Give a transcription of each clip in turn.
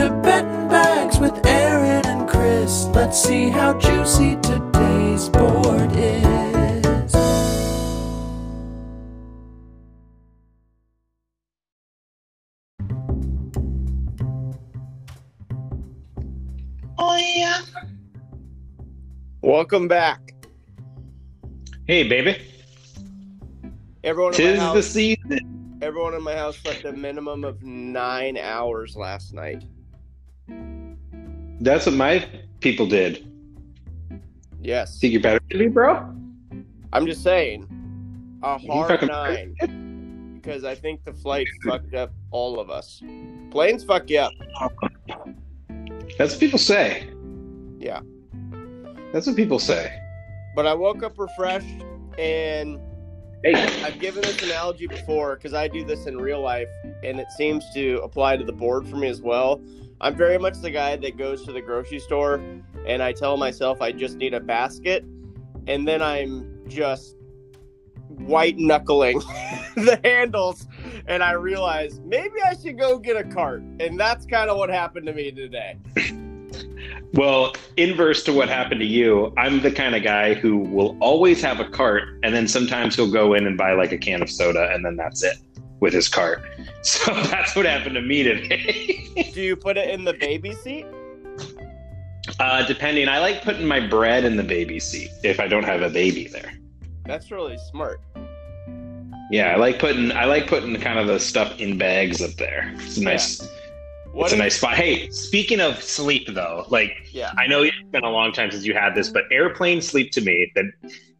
to Betting Bags with Aaron and Chris. Let's see how juicy today's board is. Oh yeah. Welcome back. Hey, baby. Everyone in, my Tis the season. everyone in my house slept a minimum of nine hours last night. That's what my people did. Yes. Think you're better than me, bro? I'm just saying. A hard nine. Because I think the flight fucked up all of us. Planes fuck you up. That's what people say. Yeah. That's what people say. But I woke up refreshed and I've given this analogy before because I do this in real life and it seems to apply to the board for me as well. I'm very much the guy that goes to the grocery store and I tell myself I just need a basket and then I'm just white knuckling the handles and I realize maybe I should go get a cart. And that's kind of what happened to me today. Well, inverse to what happened to you, I'm the kind of guy who will always have a cart, and then sometimes he'll go in and buy like a can of soda, and then that's it with his cart. So that's what happened to me today. Do you put it in the baby seat? uh, depending, I like putting my bread in the baby seat if I don't have a baby there. That's really smart. Yeah, I like putting I like putting kind of the stuff in bags up there. It's a nice What it's a nice spot. Hey, speaking of sleep though, like Yeah. I know it's been a long time since you had this, but airplane sleep to me, the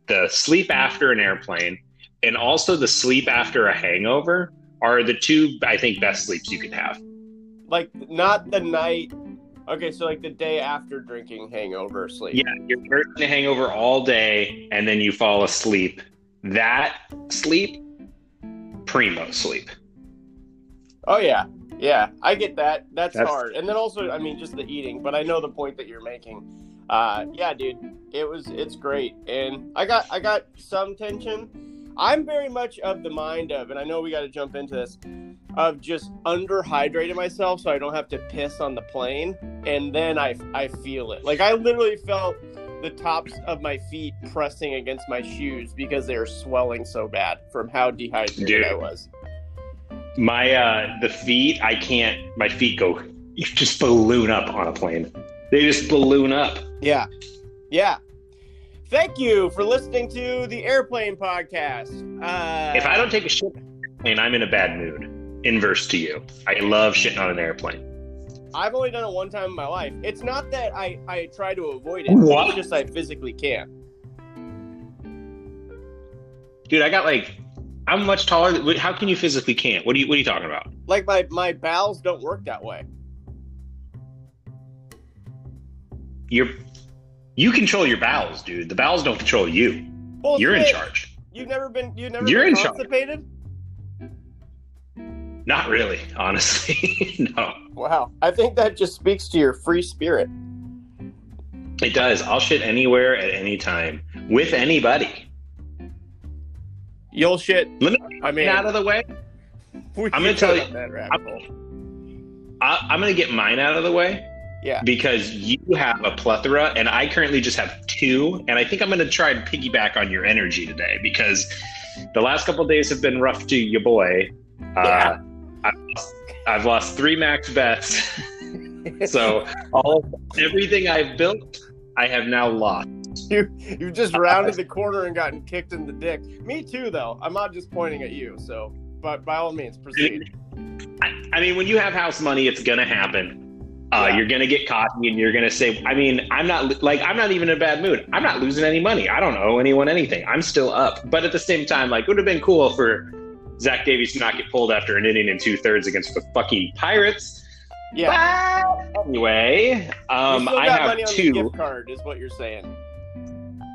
the sleep after an airplane and also the sleep after a hangover are the two I think best sleeps you can have. like not the night okay so like the day after drinking hangover sleep Yeah, you're nursing a hangover all day and then you fall asleep. That sleep, primo sleep. oh yeah yeah i get that. That's, That's- hard. And then also i mean just the eating but i know the point that you're making. Uh yeah dude it was it's great. And i got i got some tension. I'm very much of the mind of and i know we got to jump into this of just underhydrating myself so i don't have to piss on the plane and then i i feel it. Like i literally felt the tops of my feet pressing against my shoes because they were swelling so bad from how dehydrated Dude. I was. My uh the feet, I can't my feet go you just balloon up on a plane. They just balloon up. Yeah. Yeah. Thank you for listening to the Airplane Podcast. Uh, If I don't take a shit on an airplane, I'm in a bad mood. Inverse to you. I love shitting on an airplane. I've only done it one time in my life. It's not that I, I try to avoid it. What? It's just I physically can't. Dude, I got like I'm much taller than how can you physically can't? What are you what are you talking about? Like my, my bowels don't work that way. You're you control your bowels, dude. The bowels don't control you. Well, You're in charge. You've never been you've never You're in charge. Not really, honestly. no. Wow. I think that just speaks to your free spirit. It does. I'll shit anywhere at any time with anybody. You'll shit. Let me I mean, get out of the way. I'm gonna tell you- down that rabbit hole. I, I'm going to get mine out of the way Yeah. because you have a plethora and I currently just have two. And I think I'm going to try and piggyback on your energy today because the last couple of days have been rough to your boy. Yeah. Uh, I've, lost, I've lost three max bets. so all everything I've built, I have now lost. You you just rounded the corner and gotten kicked in the dick. Me too, though. I'm not just pointing at you. So, but by all means, proceed. I, I mean, when you have house money, it's going to happen. Uh, Yeah. You're gonna get cocky, and you're gonna say, "I mean, I'm not like I'm not even in a bad mood. I'm not losing any money. I don't owe anyone anything. I'm still up." But at the same time, like, it would have been cool for Zach Davies to not get pulled after an inning and two thirds against the fucking Pirates. Yeah. But anyway, um, I have two. gift card, is what you're saying.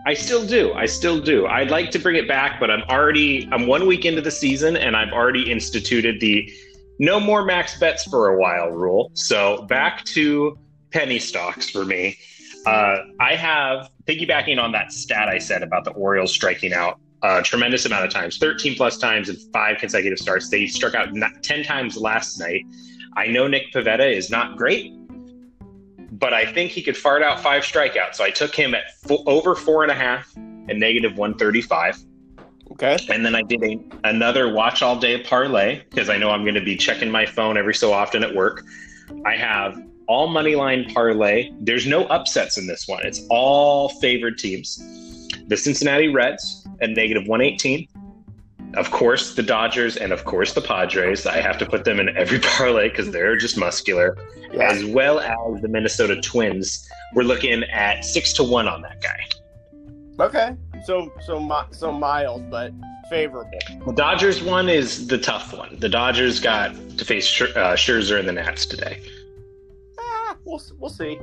I still do. I still do. I'd like to bring it back, but I'm already I'm one week into the season and I've already instituted the no more max bets for a while rule. So back to penny stocks for me. Uh, I have piggybacking on that stat I said about the Orioles striking out a tremendous amount of times, 13 plus times in five consecutive starts. They struck out 10 times last night. I know Nick Pivetta is not great, but I think he could fart out five strikeouts. So I took him at over four and a half and negative 135. Okay. And then I did a, another watch all day parlay because I know I'm going to be checking my phone every so often at work. I have all money line parlay. There's no upsets in this one. It's all favored teams. The Cincinnati Reds at negative 118. Of course, the Dodgers and of course the Padres. I have to put them in every parlay because they're just muscular, Yeah. as well as the Minnesota Twins. We're looking at six to one on that guy. Okay. So so mi- so mild, but favorable. The Dodgers one is the tough one. The Dodgers got to face Scher- uh, Scherzer and the Nats today. Ah, we'll we'll see.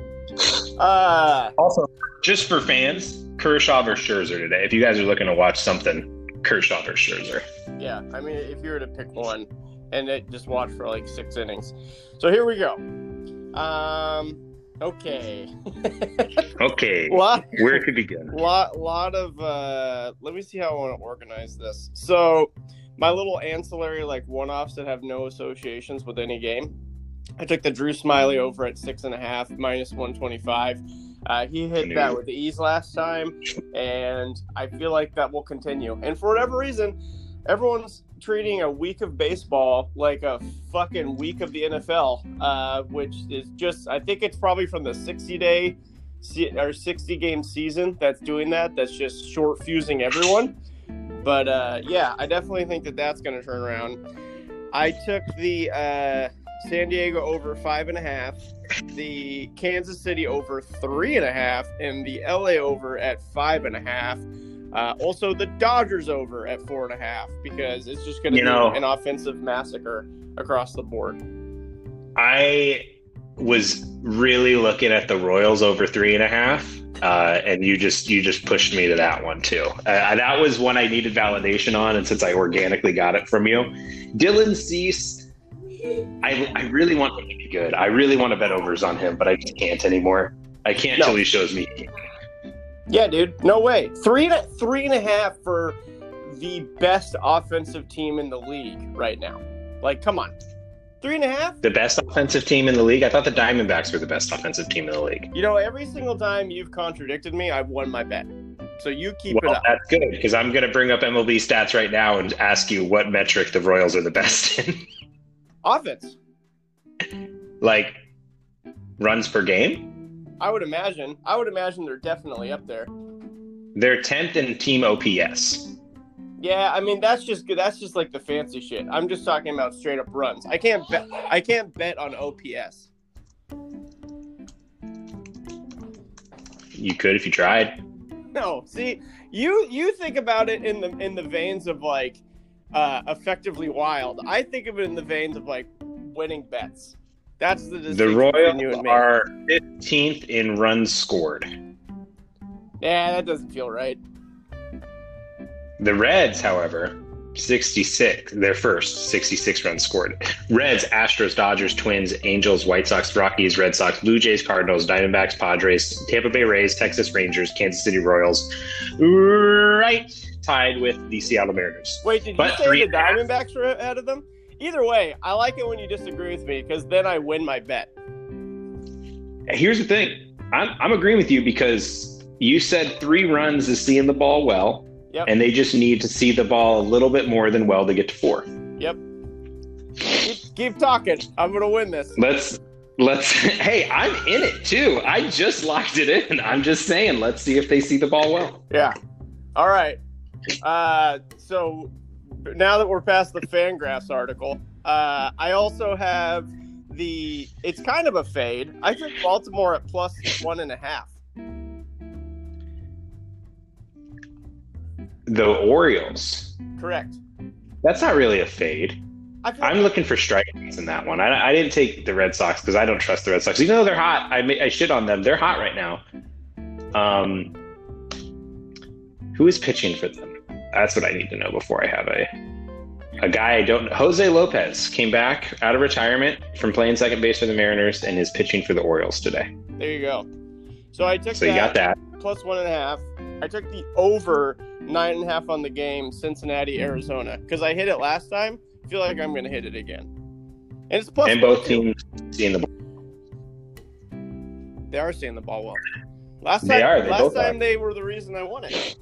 Uh, Also, just for fans, Kershaw versus Scherzer today. If you guys are looking to watch something, Kershaw versus Scherzer. yeah. I mean, if you were to pick one, and it just watch for like six innings. So here we go. Um. Okay. Okay, lot where to begin? lot lot of uh let me see how i want to organize this so my little ancillary like one-offs that have no associations with any game i took the drew Smyly over at six and a half minus 125 uh, he hit that with ease last time and i feel like that will continue. And for whatever reason everyone's treating a week of baseball like a fucking week of the nfl uh, which is just i think it's probably from the 60 day or 60 game season that's doing that that's just short fusing everyone. But uh, yeah i definitely think that that's going to turn around. I took the uh, san diego over five and a half the kansas city over three and a half and the la over at five and a half. Uh, also the dodgers over at four and a half because it's just going to be know- an offensive massacre across the board. I was really looking at the Royals over three and a half, uh, and you just you just pushed me to that one too. Uh, that was one I needed validation on, and since I organically got it from you, Dylan Cease, I I really want him to be good. I really want to bet overs on him, but I just can't anymore. I can't No. till he shows me. Yeah, dude. No way. Three and a, three and a half for the best offensive team in the league right now. Like, come on. Three and a half? The best offensive team in the league. I thought the Diamondbacks were the best offensive team in the league. You know, every single time you've contradicted me, I've won my bet. So you keep Well, it up. that's good because I'm going to bring up MLB stats right now and ask you what metric the Royals are the best in. Offense. like runs per game. I would imagine. I would imagine they're definitely up there. They're 10th in team OPS. Yeah, I mean that's just good. That's just like the fancy shit. I'm just talking about straight up runs. I can't bet. I can't bet on OPS. You could if you tried. No, see, you you think about it in the in the veins of like uh effectively wild. I think of it in the veins of like winning bets. That's the The Royals are 15th in runs scored. Yeah, that doesn't feel right. The Reds, however, 66. They're first, 66 runs scored. Reds, Astros, Dodgers, Twins, Angels, White Sox, Rockies, Red Sox, Blue Jays, Cardinals, Diamondbacks, Padres, Tampa Bay Rays, Texas Rangers, Kansas City Royals. Right tied with the Seattle Mariners. Wait, did you say the and a half. Diamondbacks were ahead of them? Either way, I like it when you disagree with me because then I win my bet. Here's the thing. I'm, I'm agreeing with you because you said three runs is seeing the ball well, Yep. and they just need to see the ball a little bit more than well to get to four. Yep. Keep, keep talking. I'm gonna win this. Let's let's. Hey, I'm in it too. I just locked it in. I'm just saying. Let's see if they see the ball well. Yeah. All right. Uh, so now that we're past the Fangraphs article, uh, I also have the. It's kind of a fade. I took Baltimore at plus one and a half. The Orioles. Correct. That's not really a fade. I'm looking for strikeouts in that one. I, I didn't take the Red Sox because I don't trust the Red Sox. Even though they're hot, I, I shit on them. They're hot right now. Um, who is pitching for them? That's what I need to know before I have a a guy I don't know. Jose Lopez came back out of retirement from playing second base for the Mariners and is pitching for the Orioles today. there you go. So I took So you got that. plus one and a half. I took the over nine and a half on the game, Cincinnati, Arizona, because I hit it last time. I feel like I'm going to hit it again. And it's plus. and both teams seeing the They are seeing the ball well. Last time, They are, they last time are. they were the reason I won it.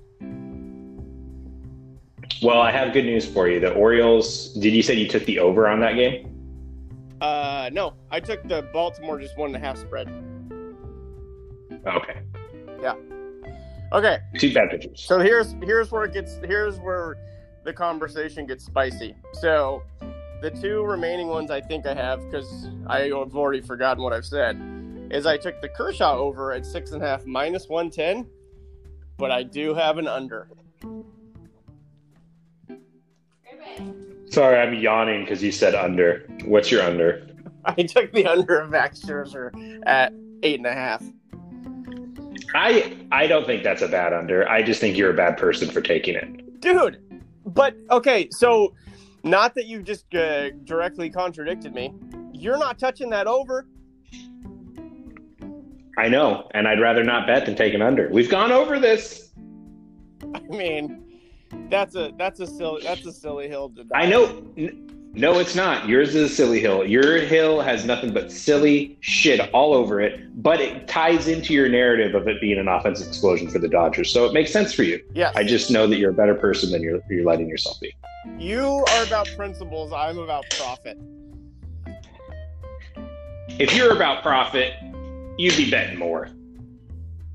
Well, I have good news for you. The Orioles. Did you say you took the over on that game? Uh, no, I took the Baltimore just one and a half spread. Okay, Yeah. Okay, two bad pitchers. so here's here's where it gets here's where the conversation gets spicy. So the two remaining ones I think I have because I have already forgotten what I've said is I took the Kershaw over at six and a half minus one ten, but I do have an under. Sorry, I'm yawning because you said under. What's your under? I took the under of Max Scherzer at eight and a half. I I don't think that's a bad under. I just think you're a bad person for taking it. dude but okay so not that you just uh, directly contradicted me you're not touching that over I know, and I'd rather not bet than take an under. We've gone over this. i mean that's a that's a silly that's a silly hill to die I know. N- No, it's not. Yours is a silly hill. Your hill has nothing but silly shit all over it, but it ties into your narrative of it being an offensive explosion for the Dodgers. So it makes sense for you. Yeah. I just know that you're a better person than you're, you're letting yourself be. you are about principles i'm about profit If you're about profit, you'd be betting more.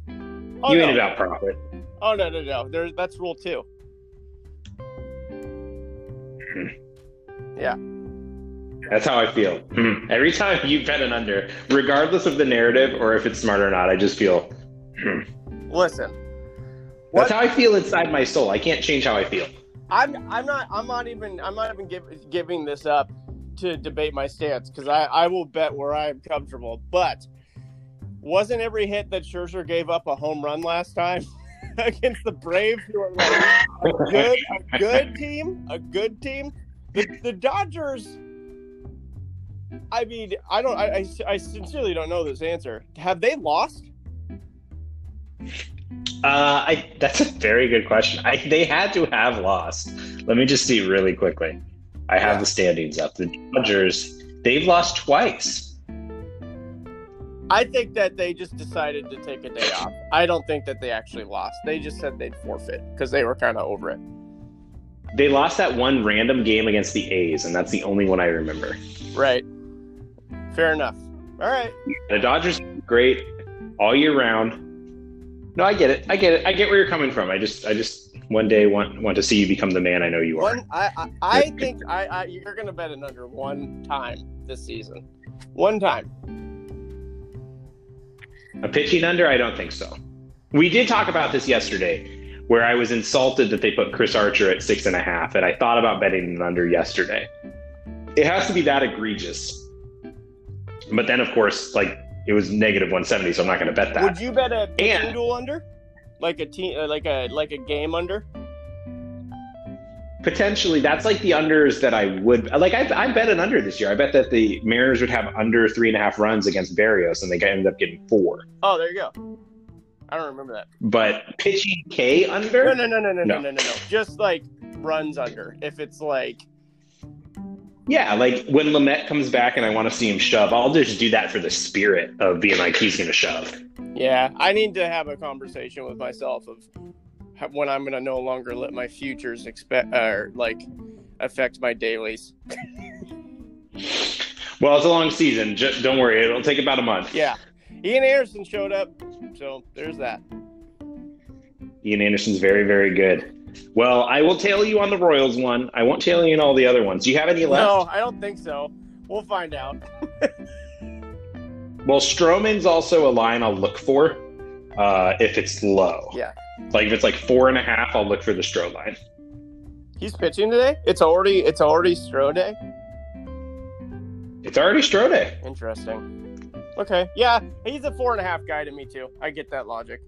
oh you no. ain't about profit. oh no no no there's that's rule two yeah That's how I feel. Hmm. Every time you bet an under, regardless of the narrative or if it's smart or not, I just feel. hmm. listen That's how I feel inside my soul. I can't change how I feel. i'm i'm not i'm not even i'm not even give, giving this up to debate my stance because I, I will bet where I'm comfortable. But wasn't every hit that Scherzer gave up a home run last time against the Braves, who are like a good, a good team, a good team? The, the Dodgers. I mean, I don't. I, I, I sincerely don't know this answer. Have they lost? Uh, I that's a very good question. I, they had to have lost. Let me just see really quickly. I have Yeah. the standings up. The Dodgers, they've lost twice. I think that they just decided to take a day off. I don't think that they actually lost. They just said they'd forfeit because they were kind of over it. They lost that one random game against the A's, and that's the only one I remember. Right. Fair enough. All right. The Dodgers, great all year round. No, I get it. I get it. I get where you're coming from. I just, I just one day want want to see you become the man I know you are. One. I. I, I think I, I. You're gonna bet an under one time this season. One time. A pitching under? I don't think so. We did talk about this yesterday, where I was insulted that they put Chris Archer at six and a half, and I thought about betting an under yesterday. It has to be that egregious. But then, of course, like it was negative 170, so I'm not going to bet that. Would you bet a pitching And- duel under? Like a team, uh, like a like a game under? Potentially, that's like the unders that I would like. I, I bet an under this year. I bet that the Mariners would have under three and a half runs against Berrios, and they ended up getting four. Oh, there you go. I don't remember that. But pitching K under? No, no, no, no, no, no, No. no, no. Just like runs under. If it's like, Yeah, like when Lamet comes back and I want to see him shove, I'll just do that for the spirit of being like he's going to shove. yeah, I need to have a conversation with myself of when I'm gonna no longer let my futures expect or like affect my dailies. Well, it's a long season. Just don't worry, it'll take about a month. Yeah, Ian Anderson showed up, so there's that. Ian Anderson's very, very good. Well, I will tail you on the Royals one. I won't tail you in all the other ones. Do you have any left? No, I don't think so. We'll find out. Well, Stroman's also a line I'll look for uh, if it's low. Yeah. Like if it's like four and a half, I'll look for the Stro line. He's pitching today. It's already it's already Stro day. It's already Stro day. Interesting. Okay, yeah, he's a four and a half guy to me too. I get that logic.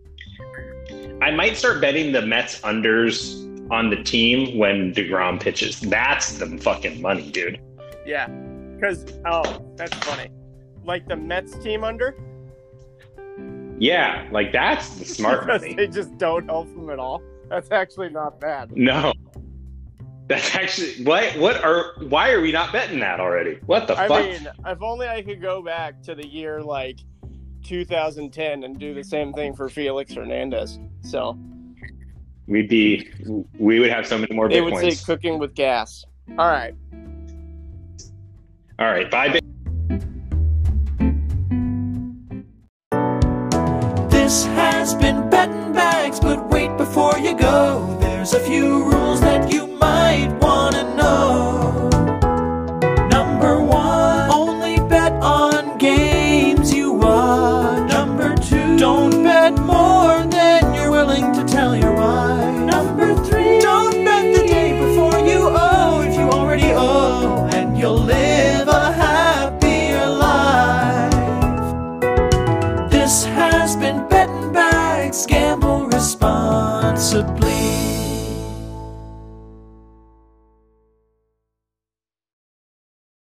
I might start betting the Mets unders on the team when DeGrom pitches. That's the fucking money, dude. Yeah, because oh, that's funny. Like the Mets team under, Yeah, like that's the smart because money. they just don't help them at all. That's actually not bad. No. That's actually what what are why are we not betting that already? What the I fuck? I mean, if only I could go back to the year like 2010 and do the same thing for Felix Hernandez. So We'd be we would have so many more they would say cooking with gas. All right. All right, bye. A few rules